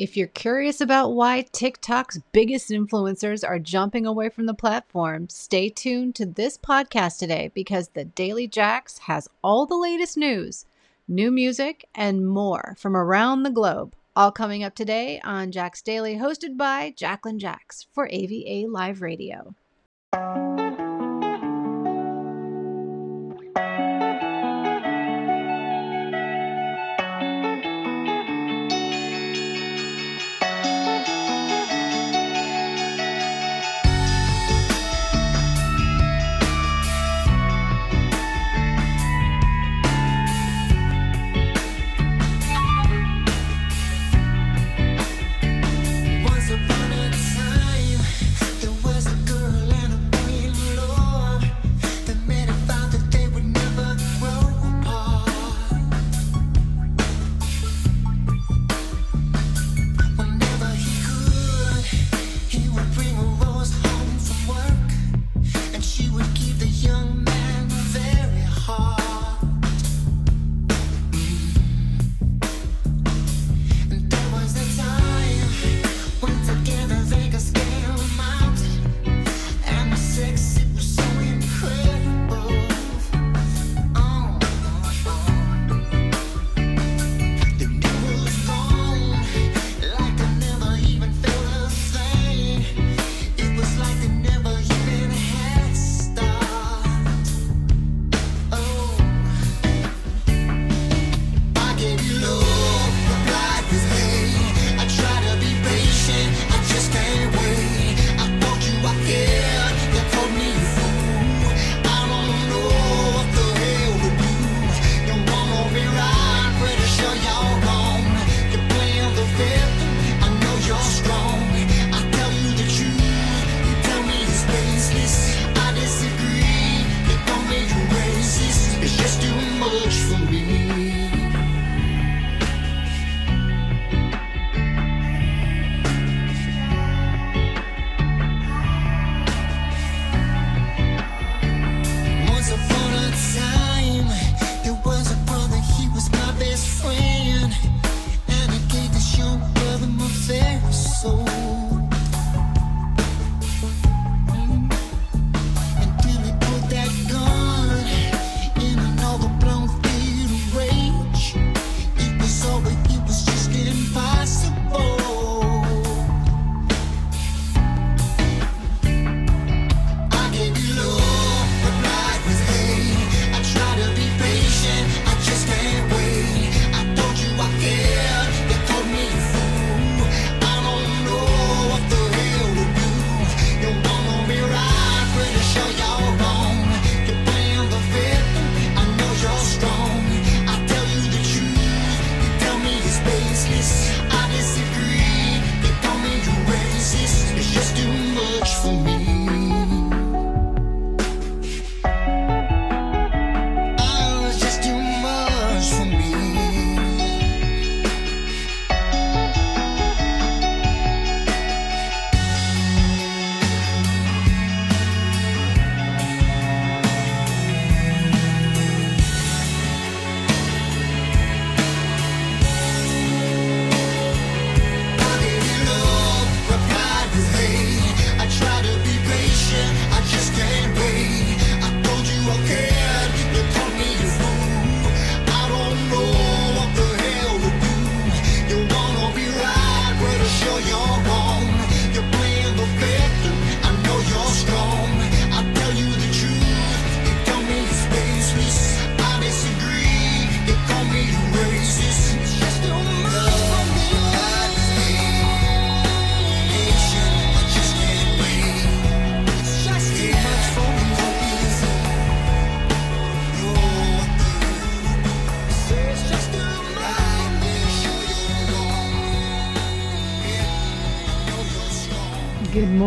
If you're curious about why TikTok's biggest influencers are jumping away from the platform, stay tuned to this podcast today because the Daily Jax has all the latest news, new music, and more from around the globe. All coming up today on Jax Daily, hosted by Jacqueline Jax for AVA Live Radio.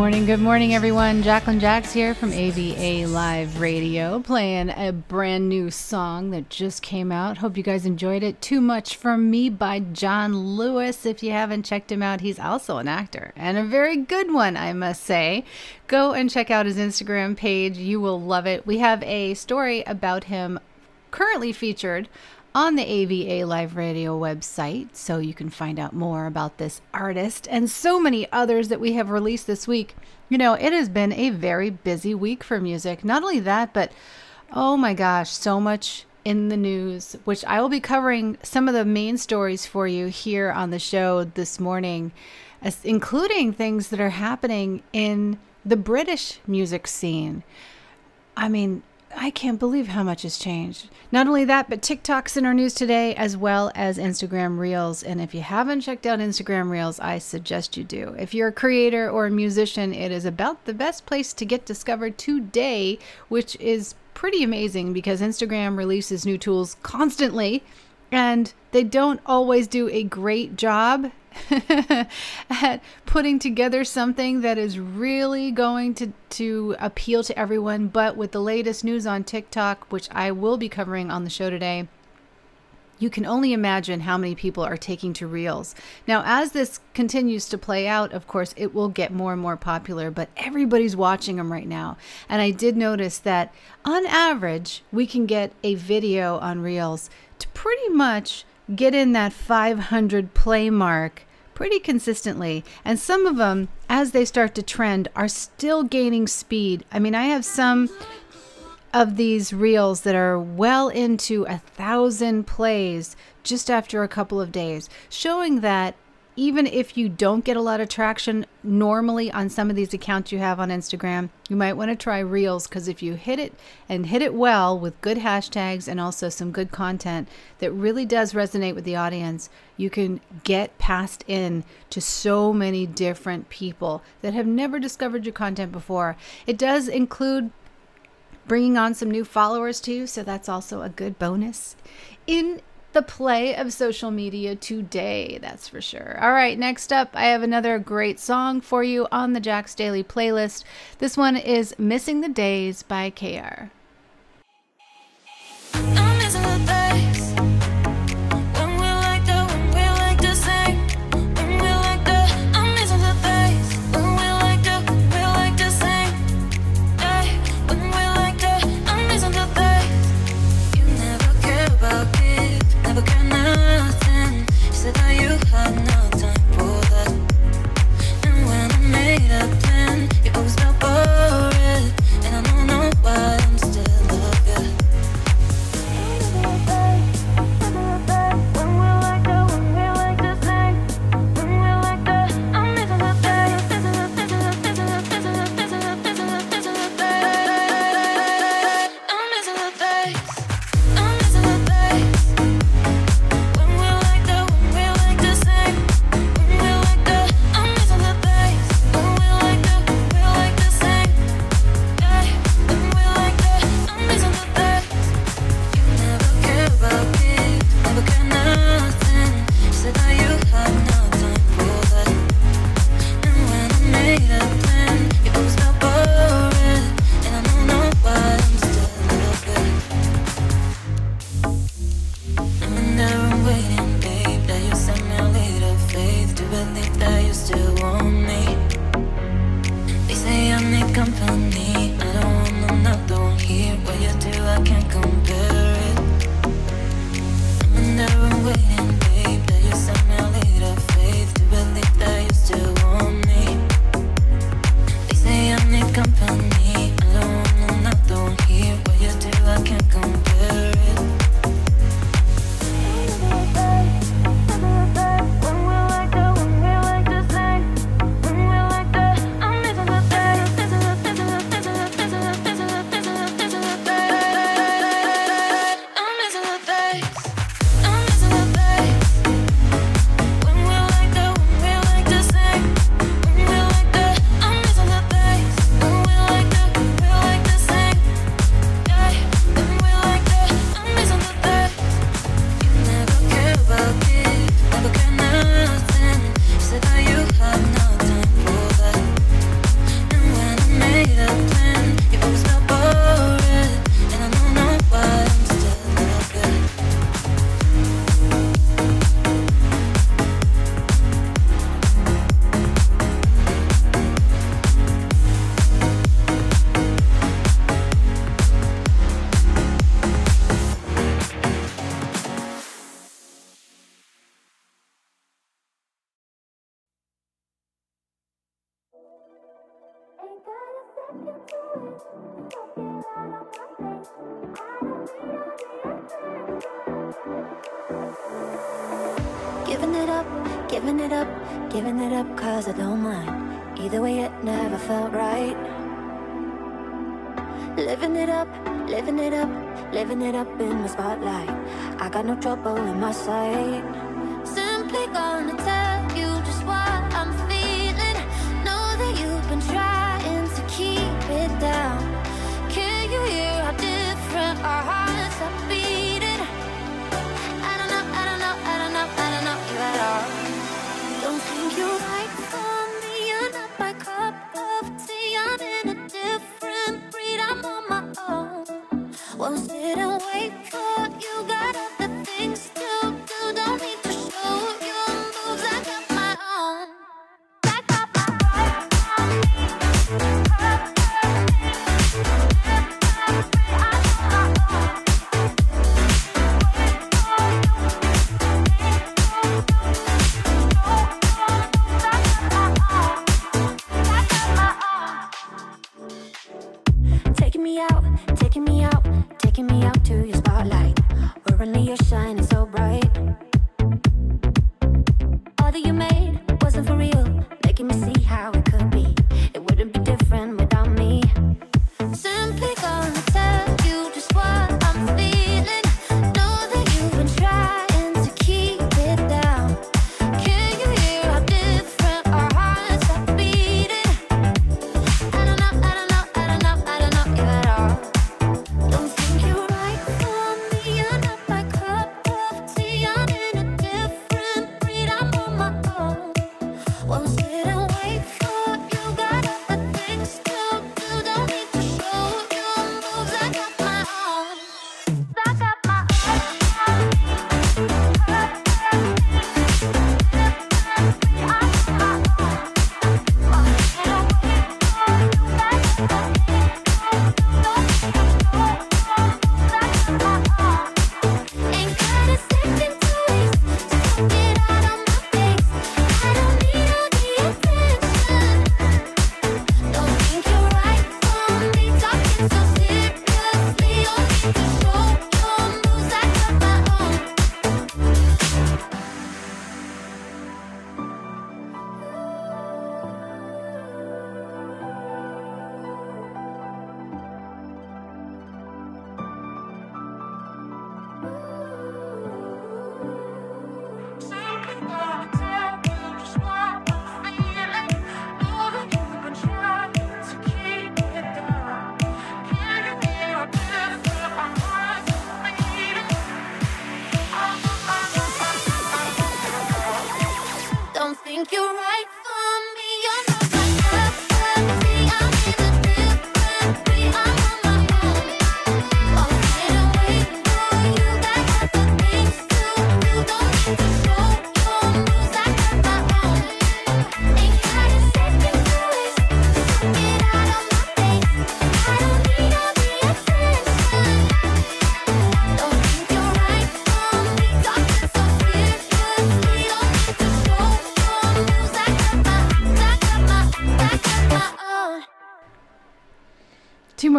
morning, good morning, everyone. Jacqueline Jax here from AVA Live Radio, playing a brand new song that just came out. Hope you guys enjoyed it. Too Much From Me by John Lewis. If you haven't checked him out, he's also an actor and a very good one, I must say. Go and check out his Instagram page. You will love it. We have a story about him currently featured on the AVA Live Radio website, so you can find out more about this artist and so many others that we have released this week. You know, it has been a very busy week for music. Not only that, but oh my gosh, so much in the news, which I will be covering some of the main stories for you here on the show this morning, including things that are happening in the British music scene. I mean, I can't believe how much has changed. Not only that, but TikTok's in our news today, as well as Instagram Reels. And if you haven't checked out Instagram Reels, I suggest you do. If you're a creator or a musician, it is about the best place to get discovered today, which is pretty amazing because Instagram releases new tools constantly and they don't always do a great job at putting together something that is really going to, to appeal to everyone. But with the latest news on TikTok, which I will be covering on the show today, you can only imagine how many people are taking to Reels. Now, as this continues to play out, of course, it will get more and more popular, but everybody's watching them right now. And I did notice that on average, we can get a video on Reels to pretty much get in that 500 play mark pretty consistently. And some of them, as they start to trend, are still gaining speed. I mean, I have some of these reels that are well into a thousand plays just after a couple of days, showing that even if you don't get a lot of traction normally on some of these accounts you have on Instagram, you might want to try Reels because if you hit it and hit it well with good hashtags and also some good content that really does resonate with the audience, you can get passed in to so many different people that have never discovered your content before. It does include bringing on some new followers too, so that's also a good bonus. In the play of social media today, that's for sure. All right, next up, I have another great song for you on the Jax Daily playlist. This one is Missing the Days by KR.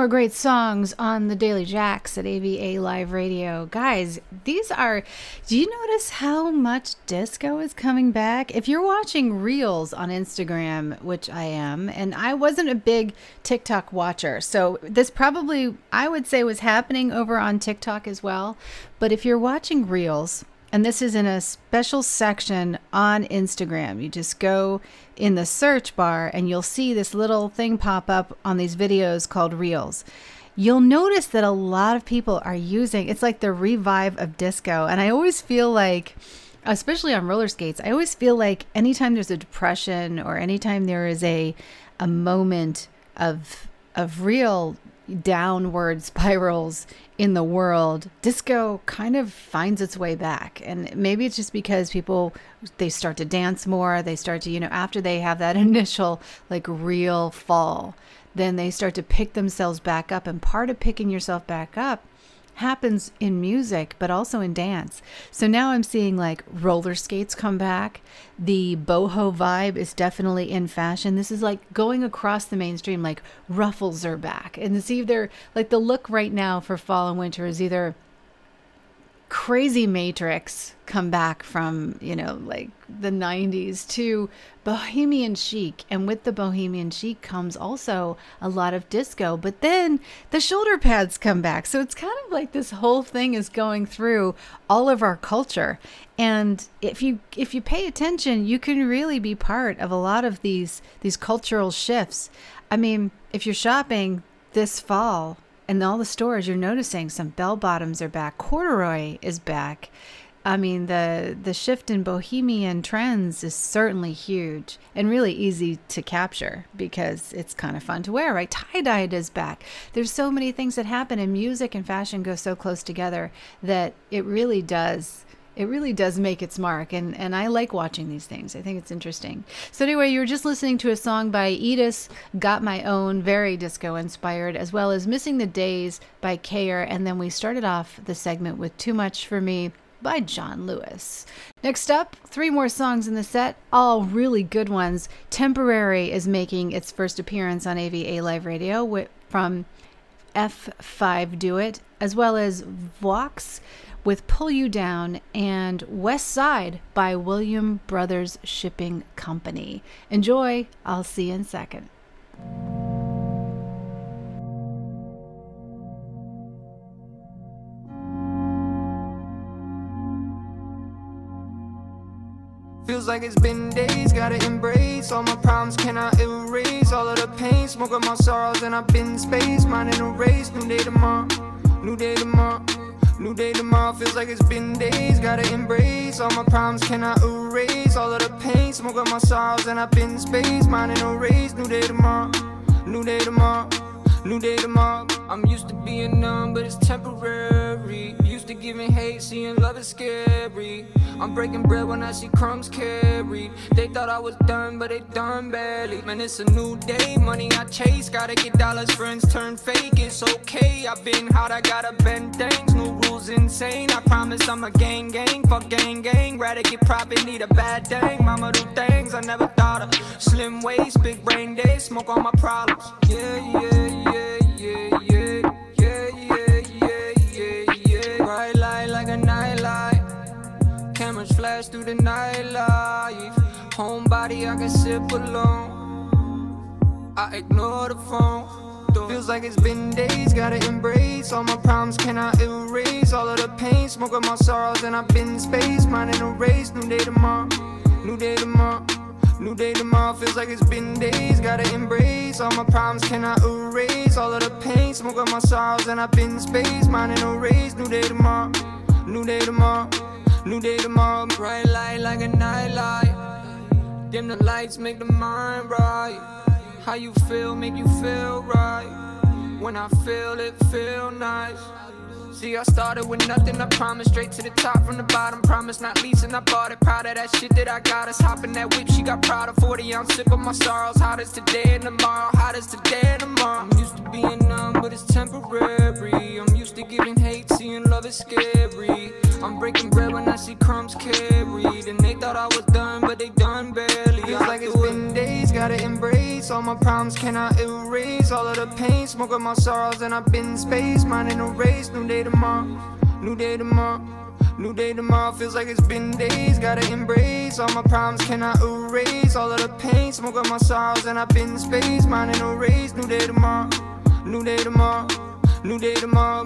more great songs on the Daily Jax at AVA Live Radio. Guys, these are. Do you notice how much disco is coming back? If you're watching reels on Instagram, which I am, and I wasn't a big TikTok watcher, so this probably, I would say, was happening over on TikTok as well. But if you're watching reels, and this is in a special section on Instagram. You just go in the search bar and you'll see this little thing pop up on these videos called Reels. You'll notice that a lot of people are using it's like the revive of disco. And I always feel like especially on roller skates, I always feel like anytime there's a depression or anytime there is a a moment of of real downward spirals in the world, disco kind of finds its way back. And maybe it's just because people they start to dance more, they start to, you know, after they have that initial like real fall, then they start to pick themselves back up and part of picking yourself back up happens in music, but also in dance. So now I'm seeing like roller skates come back. The boho vibe is definitely in fashion. This is like going across the mainstream, like ruffles are back. And it's either like the look right now for fall and winter is either crazy matrix come back from you know like the 90s to bohemian chic. And with the bohemian chic comes also a lot of disco. But then the shoulder pads come back. So it's kind of like this whole thing is going through all of our culture. And if you if you pay attention you can really be part of a lot of these these cultural shifts. I mean if you're shopping this fall in all the stores you're noticing some bell bottoms are back. Corduroy is back. I mean the the shift in bohemian trends is certainly huge and really easy to capture because it's kind of fun to wear right? Tie-dyed is back. There's so many things that happen and music and fashion go so close together that it really does it really does make its mark and and I like watching these things. I think it's interesting. So anyway, you were just listening to a song by Edis, Got My Own, very disco inspired, as well as Missing the Days by Kayer, and then we started off the segment with Too Much for Me by John Lewis. Next up, three more songs in the set, all really good ones. Temporary is making its first appearance on AVA Live Radio from F5 Do It, as well as Vox with Pull You Down and West Side by William Brothers Shipping Company. Enjoy. I'll see you in a second. Feels like it's been days, gotta embrace all my problems, cannot erase all of the pain. Smoke up my sorrows, and I've been in space, minding a race. New day tomorrow, new day tomorrow, new day tomorrow. Feels like it's been days, gotta embrace all my problems, cannot erase all of the pain. Smoke up my sorrows, and I've been in space, minding a race. New day tomorrow, new day tomorrow. New day tomorrow. I'm used to being numb, but it's temporary. Used to giving hate, seeing love is scary. I'm breaking bread when I see crumbs carried. They thought I was done, but they done barely. Man, it's a new day, money I chase. Gotta get dollars, friends turn fake. It's okay, I've been hot, I gotta bend things. New rules insane. I promise I'm a gang gang, fuck gang gang. Rather profit, need a bad dang. Mama do things I never thought of. Slim waist, big brain day, smoke all my problems. Yeah, yeah, yeah, yeah, yeah. Yeah, yeah, yeah, yeah. Bright light like a night light. Cameras flash through the night life. Homebody, I can sip alone. I ignore the phone. Feels like it's been days, gotta embrace all my problems, cannot erase all of the pain. Smoke up my sorrows, and I've been in space, minding a race. New day tomorrow, new day tomorrow. New day tomorrow feels like it's been days. Gotta embrace all my problems, cannot erase all of the pain. Smoke up my sorrows, and I've been in space, minding a race. New day tomorrow, new day tomorrow, new day tomorrow. Bright light like a night light. Dim the lights, make the mind right. How you feel, make you feel right. When I feel it, feel nice. See, I started with nothing, I promise. Straight to the top from the bottom, promise not leasing. I bought it, proud of that shit that I got us. Hopping that whip, she got proud of 40 ounce sip of my sorrows. Hot as today and tomorrow, hot as today and tomorrow. I'm used to being numb, but it's temporary. I'm used to giving hate, seeing love is scary. I'm breaking bread when I see crumbs carried. Embrace all my problems, cannot erase all of the pain. Smoke up my sorrows, and I've been in space, minding a race. New day tomorrow, new day tomorrow. New day tomorrow feels like it's been days. Gotta embrace all my problems, cannot erase all of the pain. Smoke up my sorrows, and I've been in space, minding a race. New day tomorrow, new day tomorrow, new day tomorrow.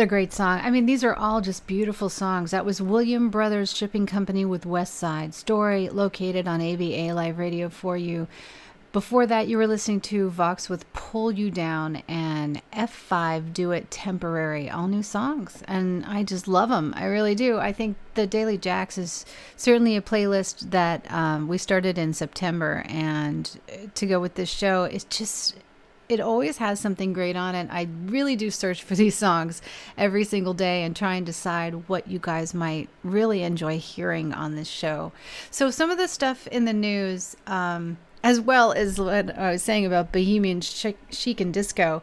Another great song. I mean, these are all just beautiful songs. That was William Brothers Shipping Company with West Side Story, located on AVA Live Radio for you. Before that, you were listening to Vox with Pull You Down and F5 Do It Temporary, all new songs. And I just love them. I really do. I think the Daily Jax is certainly a playlist that um, we started in September. And to go with this show, it's just it always has something great on it. I really do search for these songs every single day and try and decide what you guys might really enjoy hearing on this show. So, some of the stuff in the news, um, as well as what I was saying about Bohemian chic, chic and disco,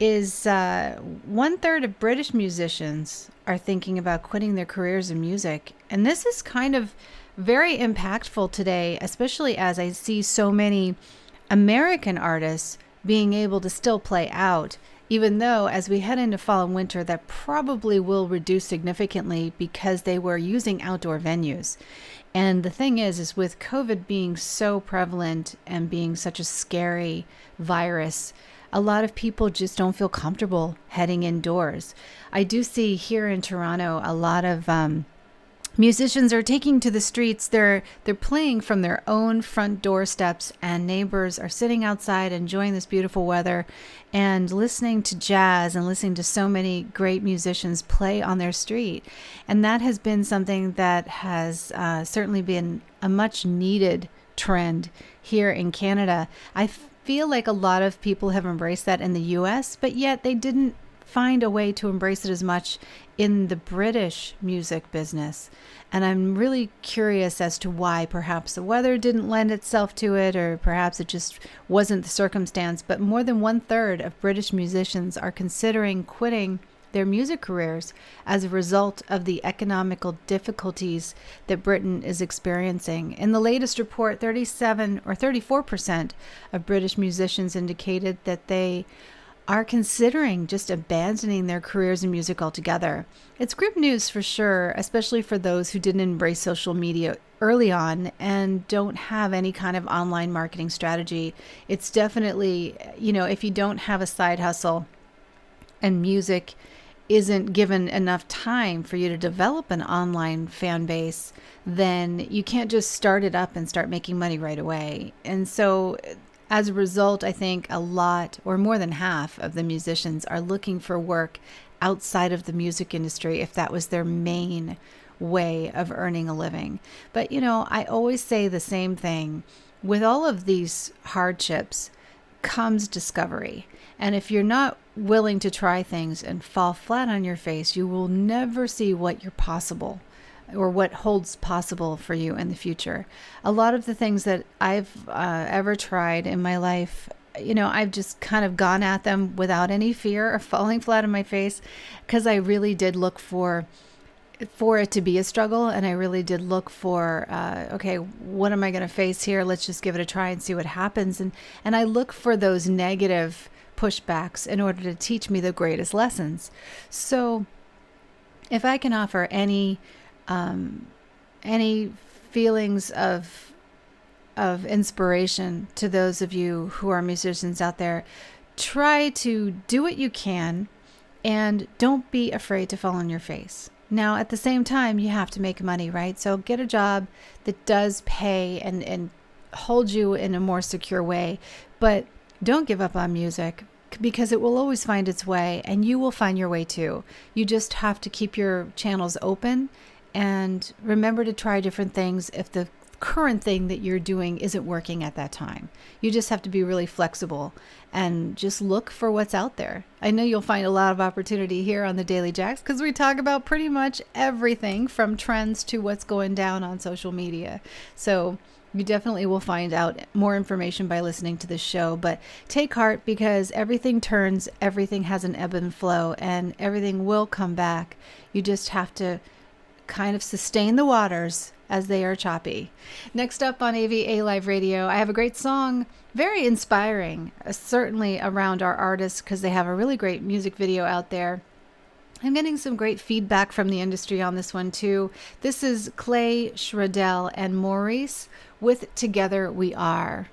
is uh, one third of British musicians are thinking about quitting their careers in music. And this is kind of very impactful today, especially as I see so many American artists being able to still play out, even though as we head into fall and winter, that probably will reduce significantly because they were using outdoor venues. And the thing is, is with COVID being so prevalent and being such a scary virus, a lot of people just don't feel comfortable heading indoors. I do see here in Toronto a lot of um, musicians are taking to the streets. They're they're playing from their own front doorsteps and neighbors are sitting outside enjoying this beautiful weather and listening to jazz and listening to so many great musicians play on their street. And that has been something that has uh, certainly been a much needed trend here in canada. I feel like a lot of people have embraced that in the us but yet they didn't find a way to embrace it as much in the British music business. And I'm really curious as to why perhaps the weather didn't lend itself to it, or perhaps it just wasn't the circumstance. But more than one third of British musicians are considering quitting their music careers as a result of the economical difficulties that Britain is experiencing. In the latest report, 37 or 34% of British musicians indicated that they are considering just abandoning their careers in music altogether. It's grim news for sure, especially for those who didn't embrace social media early on and don't have any kind of online marketing strategy. It's definitely, you know, if you don't have a side hustle and music isn't given enough time for you to develop an online fan base, then you can't just start it up and start making money right away. And so as a result, I think a lot, or more than half, of the musicians are looking for work outside of the music industry if that was their main way of earning a living. But, you know, I always say the same thing with all of these hardships comes discovery. And if you're not willing to try things and fall flat on your face, you will never see what you're possible or what holds possible for you in the future. A lot of the things that I've uh, ever tried in my life, you know, I've just kind of gone at them without any fear of falling flat on my face because I really did look for for it to be a struggle and i really did look for uh, okay what am i going to face here? Let's just give it a try and see what happens. And and i look for those negative pushbacks in order to teach me the greatest lessons. So if i can offer any um, any feelings of of inspiration to those of you who are musicians out there try to do what you can and don't be afraid to fall on your face. Now at the same time you have to make money right? So get a job that does pay and and hold you in a more secure way but don't give up on music because it will always find its way and you will find your way too. You just have to keep your channels open and remember to try different things if the current thing that you're doing isn't working at that time. You just have to be really flexible and just look for what's out there. I know you'll find a lot of opportunity here on the Daily Jax because we talk about pretty much everything from trends to what's going down on social media. So you definitely will find out more information by listening to this show. But take heart because everything turns, everything has an ebb and flow, and everything will come back. You just have to kind of sustain the waters as they are choppy. Next up on AVA Live Radio, I have a great song, very inspiring, uh, certainly around our artists because they have a really great music video out there. I'm getting some great feedback from the industry on this one too. This is Clay Schradell and Maurice with Together We Are.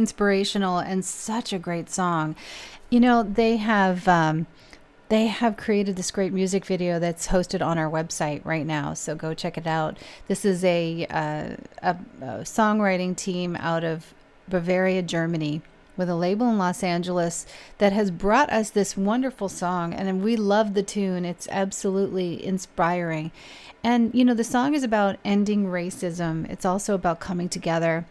Inspirational and such a great song. You know, they have um, they have created this great music video that's hosted on our website right now. So go check it out. This is a uh, a, a songwriting team out of Bavaria, Germany. With a label in Los Angeles that has brought us this wonderful song, and we love the tune. It's absolutely inspiring. And, you know, the song is about ending racism, it's also about coming together.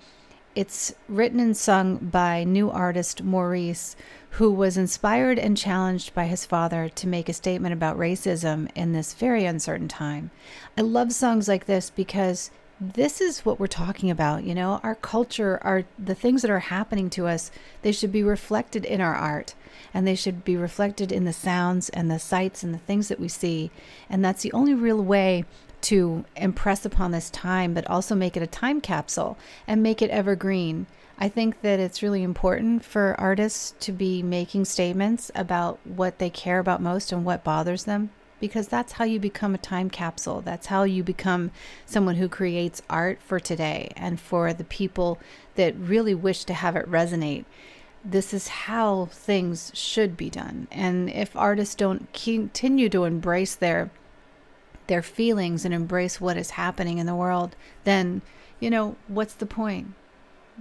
It's written and sung by new artist Maurice, who was inspired and challenged by his father to make a statement about racism in this very uncertain time. I love songs like this because this is what we're talking about, you know, our culture, our the things that are happening to us, they should be reflected in our art and they should be reflected in the sounds and the sights and the things that we see. And that's the only real way to impress upon this time, but also make it a time capsule and make it evergreen. I think that it's really important for artists to be making statements about what they care about most and what bothers them because that's how you become a time capsule. That's how you become someone who creates art for today and for the people that really wish to have it resonate. This is how things should be done. And if artists don't continue to embrace their their feelings and embrace what is happening in the world, then, you know, what's the point?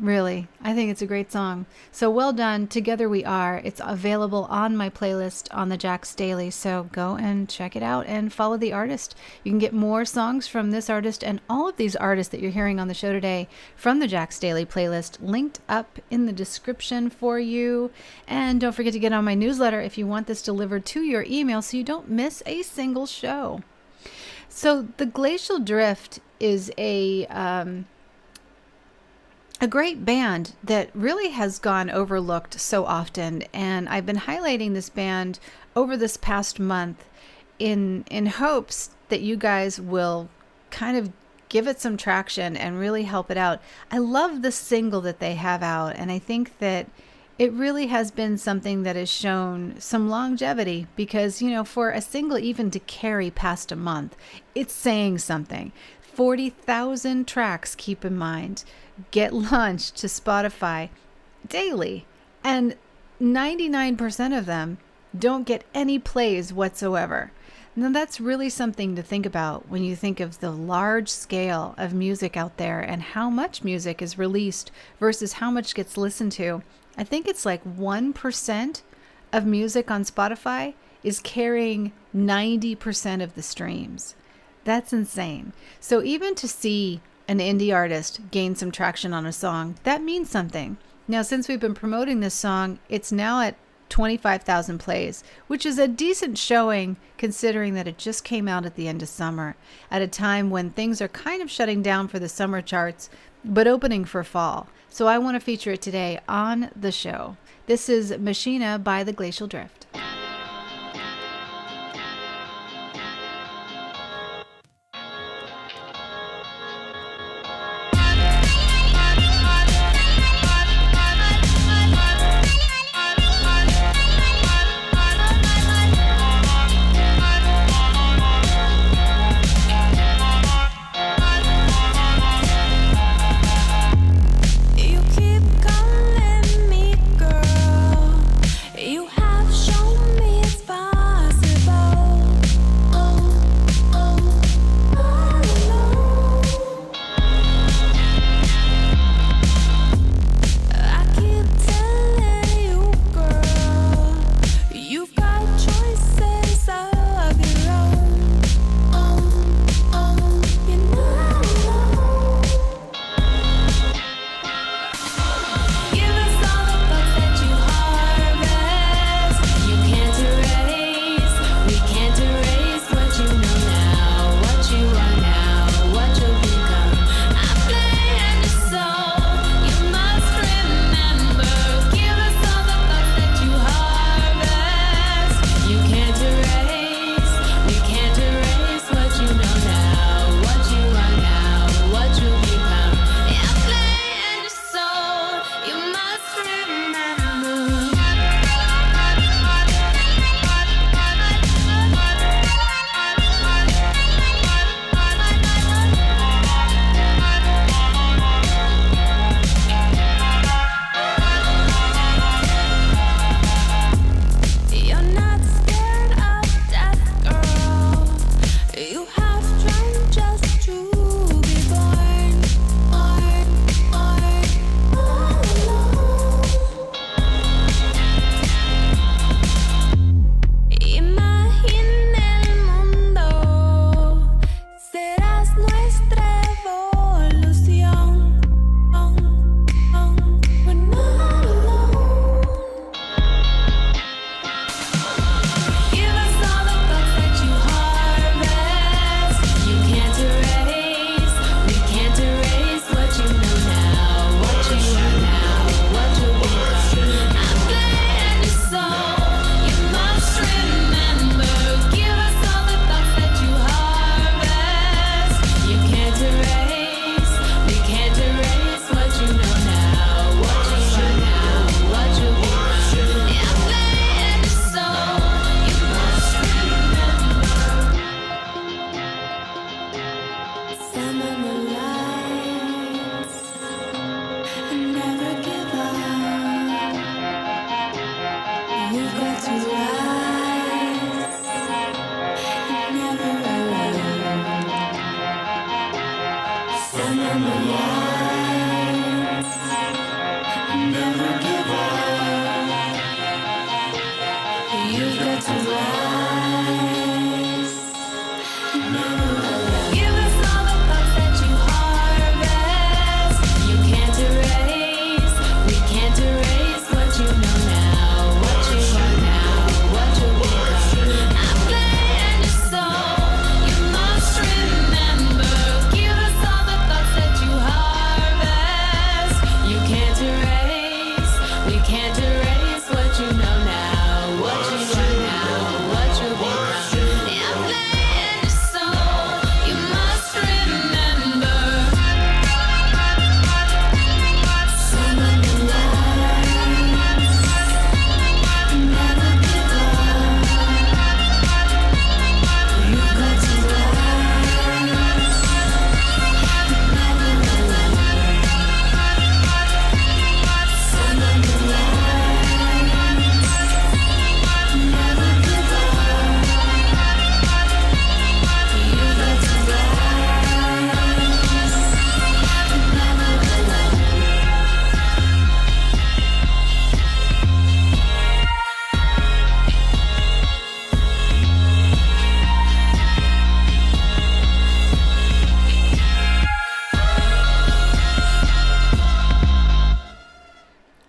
Really, I think it's a great song. So well done. Together We Are. It's available on my playlist on the Jax Daily. So go and check it out and follow the artist. You can get more songs from this artist and all of these artists that you're hearing on the show today from the Jax Daily playlist linked up in the description for you. And don't forget to get on my newsletter if you want this delivered to your email so you don't miss a single show. So the Glacial Drift is a. Um, a great band that really has gone overlooked so often and I've been highlighting this band over this past month in in hopes that you guys will kind of give it some traction and really help it out. I love the single that they have out and I think that it really has been something that has shown some longevity because you know for a single even to carry past a month it's saying something 40,000 tracks keep in mind get launched to Spotify daily, and 99% of them don't get any plays whatsoever. Now, that's really something to think about when you think of the large scale of music out there and how much music is released versus how much gets listened to. I think it's like 1% of music on Spotify is carrying 90% of the streams. That's insane. So, even to see an indie artist gain some traction on a song, that means something. Now, since we've been promoting this song, it's now at 25,000 plays, which is a decent showing considering that it just came out at the end of summer, at a time when things are kind of shutting down for the summer charts, but opening for fall. So I want to feature it today on the show. This is Machina by the Glacial Drift.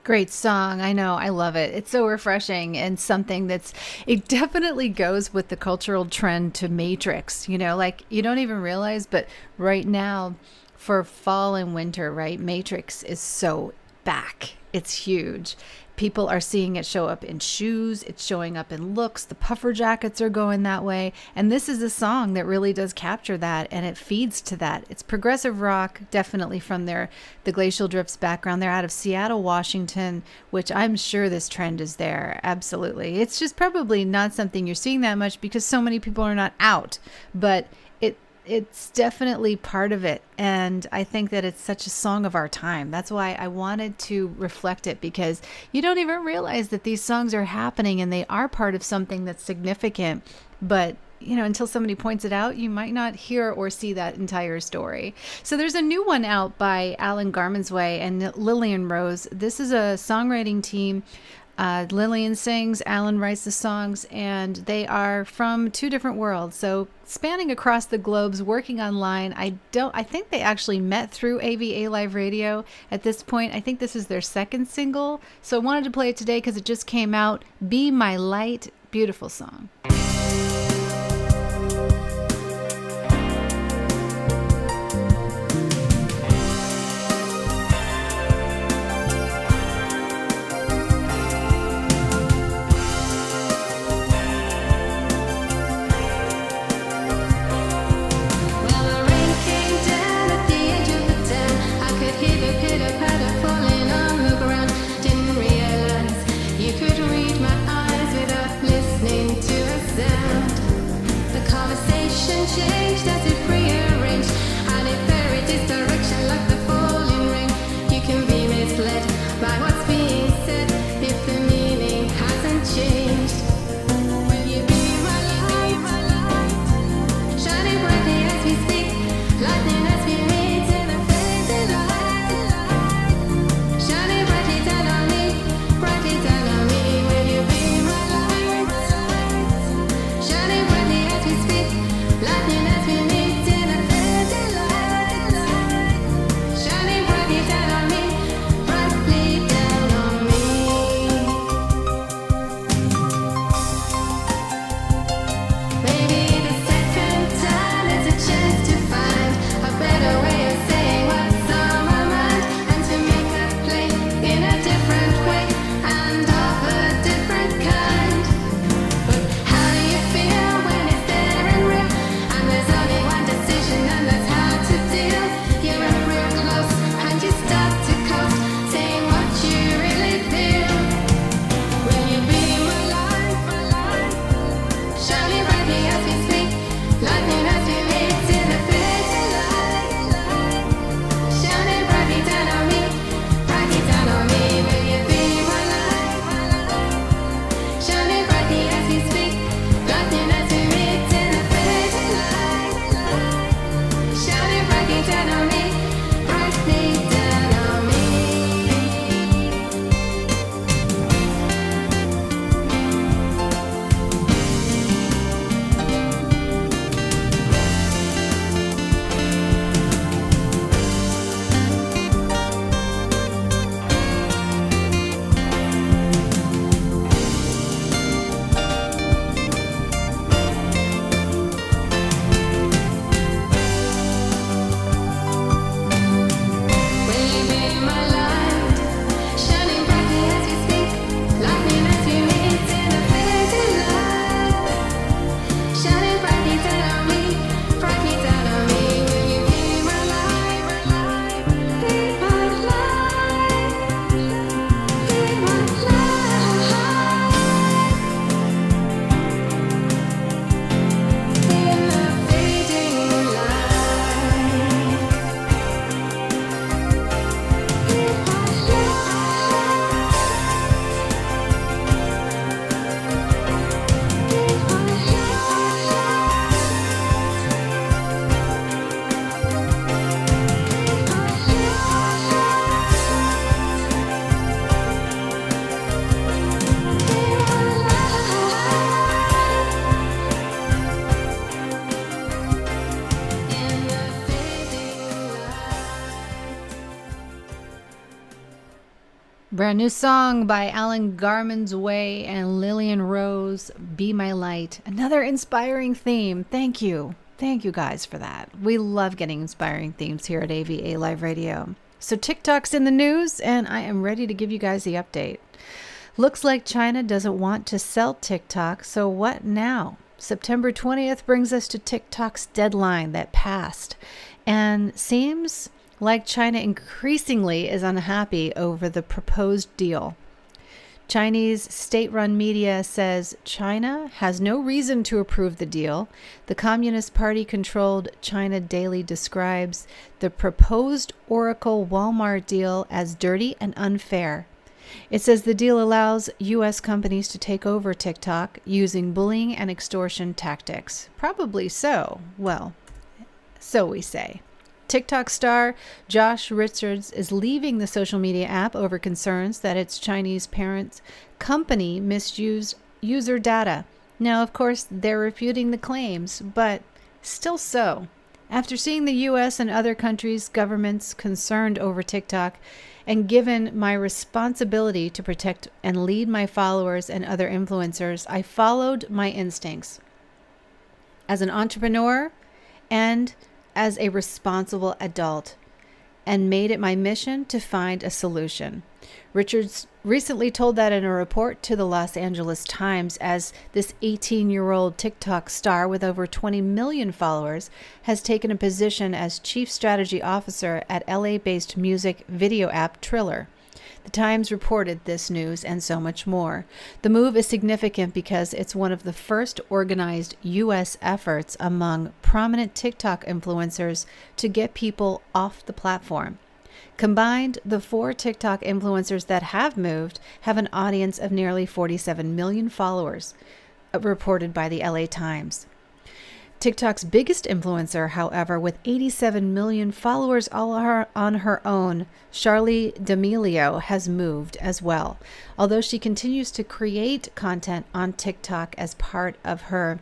Great song. I know. I love it. It's so refreshing and something that's, it definitely goes with the cultural trend to Matrix. You know, like you don't even realize, but right now for fall and winter, right? Matrix is so back. It's huge. People are seeing it show up in shoes, it's showing up in looks. The puffer jackets are going that way. And this is a song that really does capture that and it feeds to that. It's progressive rock, definitely from their the Glacial Drifts background. They're out of Seattle, Washington, which I'm sure this trend is there. Absolutely. It's just probably not something you're seeing that much because so many people are not out. But it's definitely part of it and i think that it's such a song of our time. That's why i wanted to reflect it because you don't even realize that these songs are happening and they are part of something that's significant. But you know until somebody points it out you might not hear or see that entire story. So there's a new one out by alan garmansway and lillian rose. This is a songwriting team uh, Lillian sings, Alan writes the songs, and they are from two different worlds. So spanning across the globes, working online. I don't. I think they actually met through AVA Live Radio. At this point, I think this is their second single. So I wanted to play it today because it just came out. "Be My Light," beautiful song. Brand new song by Alan Garman's Way and Lillian Rose, Be My Light. Another inspiring theme. Thank you. Thank you guys for that. We love getting inspiring themes here at AVA Live Radio. So, TikTok's in the news, and I am ready to give you guys the update. Looks like China doesn't want to sell TikTok, so what now? September 20th brings us to TikTok's deadline that passed, and seems like China increasingly is unhappy over the proposed deal. Chinese state run media says China has no reason to approve the deal. The Communist Party controlled China Daily describes the proposed Oracle Walmart deal as dirty and unfair. It says the deal allows U.S. companies to take over TikTok using bullying and extortion tactics. Probably so. Well, so we say. TikTok star Josh Richards is leaving the social media app over concerns that its Chinese parent company misused user data. Now, of course, they're refuting the claims, but still so. After seeing the US and other countries' governments concerned over TikTok, and given my responsibility to protect and lead my followers and other influencers, I followed my instincts. As an entrepreneur and as a responsible adult and made it my mission to find a solution. Richards recently told that in a report to the Los Angeles Times as this 18 year old TikTok star with over 20 million followers has taken a position as chief strategy officer at LA based music video app Triller. The Times reported this news and so much more. The move is significant because it's one of the first organized U.S. efforts among prominent TikTok influencers to get people off the platform. Combined, the four TikTok influencers that have moved have an audience of nearly 47 million followers, reported by the LA Times. TikTok's biggest influencer, however, with 87 million followers all on her own, Charli D'Amelio, has moved as well. Although she continues to create content on TikTok as part of her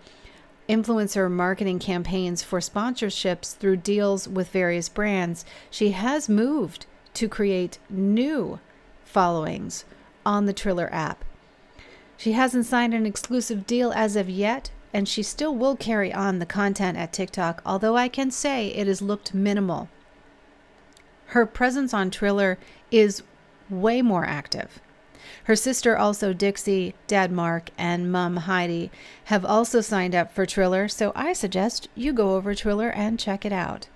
influencer marketing campaigns for sponsorships through deals with various brands, she has moved to create new followings on the Triller app. She hasn't signed an exclusive deal as of yet, and she still will carry on the content at TikTok, although I can say it has looked minimal. Her presence on Triller is way more active. Her sister, also Dixie, Dad Marc, and Mum Heidi, have also signed up for Triller, so I suggest you go over Triller and check it out.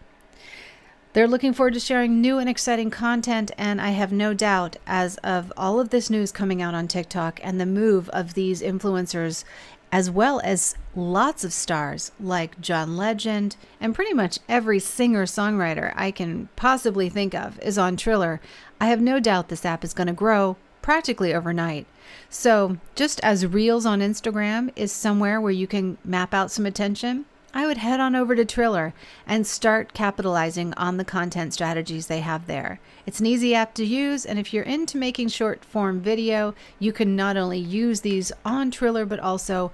They're looking forward to sharing new and exciting content, and I have no doubt, as of all of this news coming out on TikTok and the move of these influencers, as well as lots of stars like John Legend and pretty much every singer songwriter I can possibly think of is on Triller, I have no doubt this app is going to grow practically overnight. So, just as Reels on Instagram is somewhere where you can map out some attention, I would head on over to Triller and start capitalizing on the content strategies they have there. It's an easy app to use, and if you're into making short form video, you can not only use these on Triller but also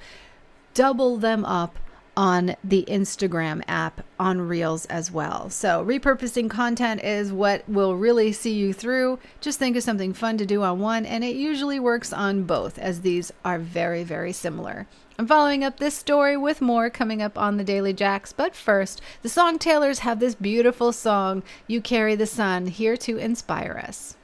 double them up on the Instagram app on Reels as well. So, repurposing content is what will really see you through. Just think of something fun to do on one, and it usually works on both, as these are very, very similar. I'm following up this story with more coming up on the Daily Jax, but first, the Song Tailors have this beautiful song, You Carry the Sun, here to inspire us.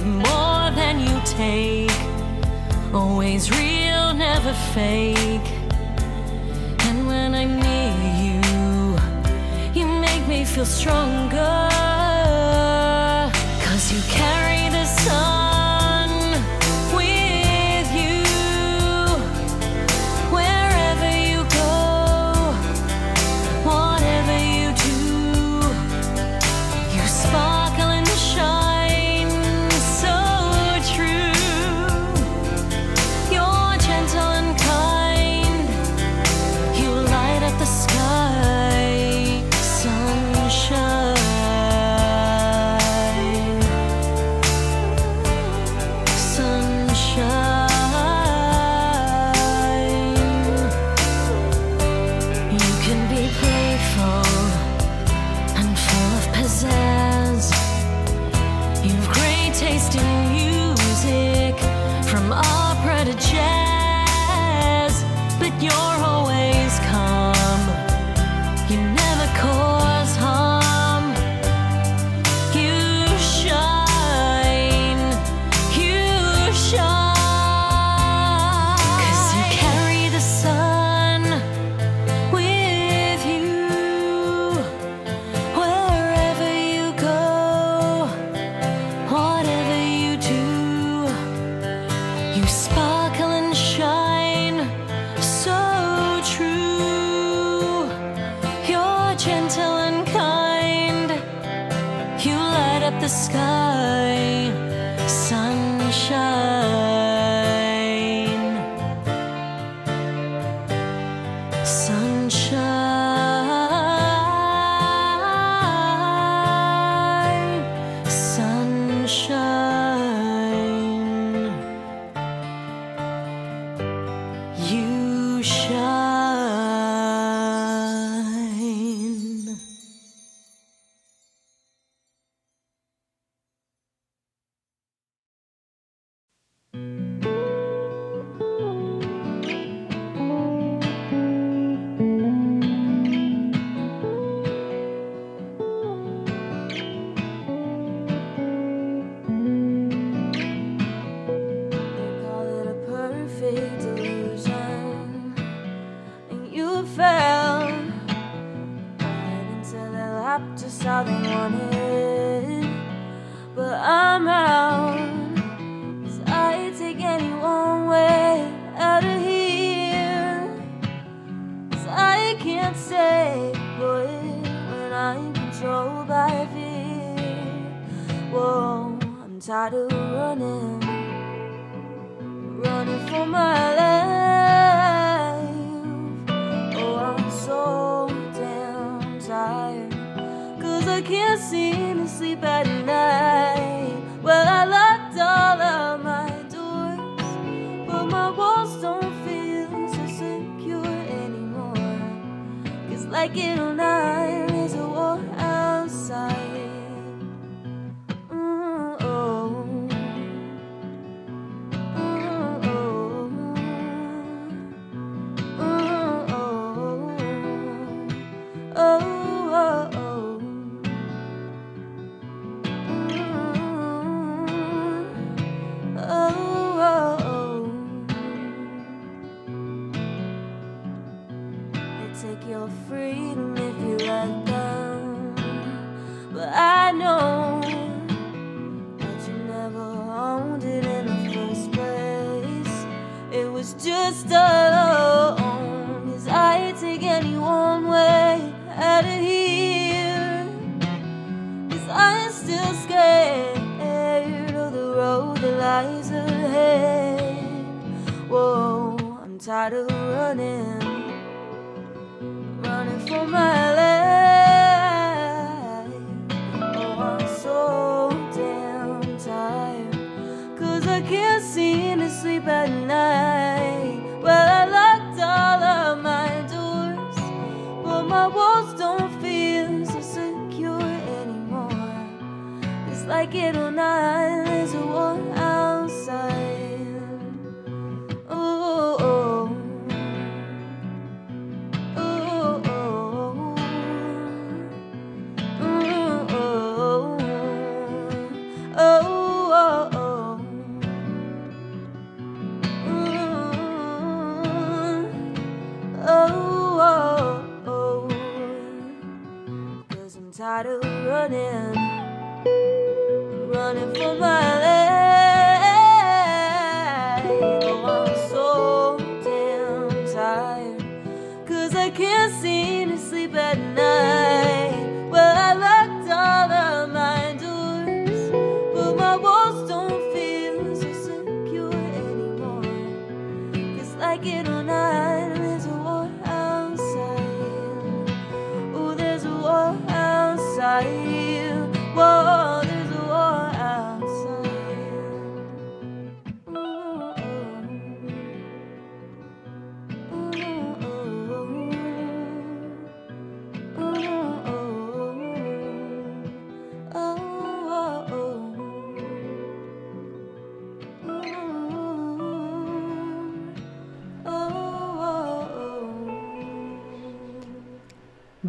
give more than you take. Always real, never fake. And when I'm near you, you make me feel stronger. Like it or not, there's a war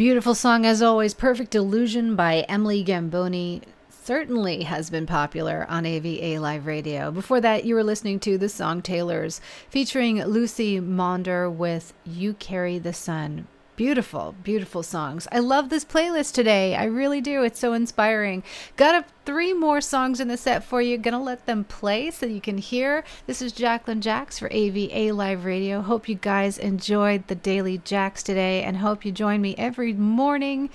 Beautiful song as always. Perfect Illusion by Emily Gamboni certainly has been popular on AVA Live Radio. Before that, you were listening to the song Taylors featuring Lucy Maunder with You Carry the Sun. Beautiful, beautiful songs. I love this playlist today. I really do. It's so inspiring. Got a, three more songs in the set for you. Gonna let them play so you can hear. This is Jacqueline Jax for AVA Live Radio. Hope you guys enjoyed the Daily Jax today and hope you join me every morning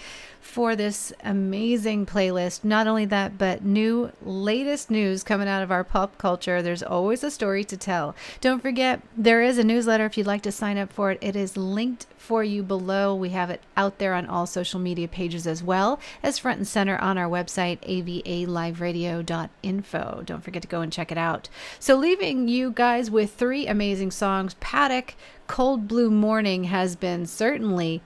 for this amazing playlist. Not only that, but new latest news coming out of our pop culture. There's always a story to tell. Don't forget, there is a newsletter if you'd like to sign up for it. It is linked for you below. We have it out there on all social media pages as well as front and center on our website, avaliveradio.info. Don't forget to go and check it out. So, leaving you guys with three amazing songs. Paddock, Cold Blue Morning has been certainly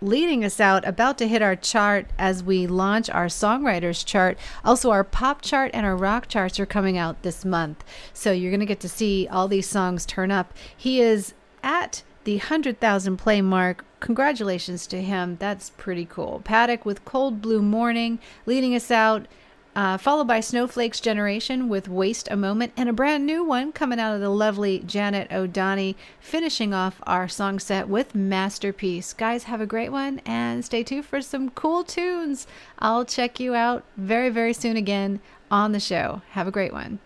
leading us out, about to hit our chart as we launch our songwriters chart. Also, our pop chart and our rock charts are coming out this month. So you're going to get to see all these songs turn up. He is at the 100,000 play mark. Congratulations to him. That's pretty cool. Paddock with Cold Blue Morning leading us out. Uh, followed by Snowflake's Generation with Waste a Moment, and a brand new one coming out of the lovely Janet O'Donnell, finishing off our song set with Masterpiece. Guys, have a great one and stay tuned for some cool tunes. I'll check you out very, very soon again on the show. Have a great one.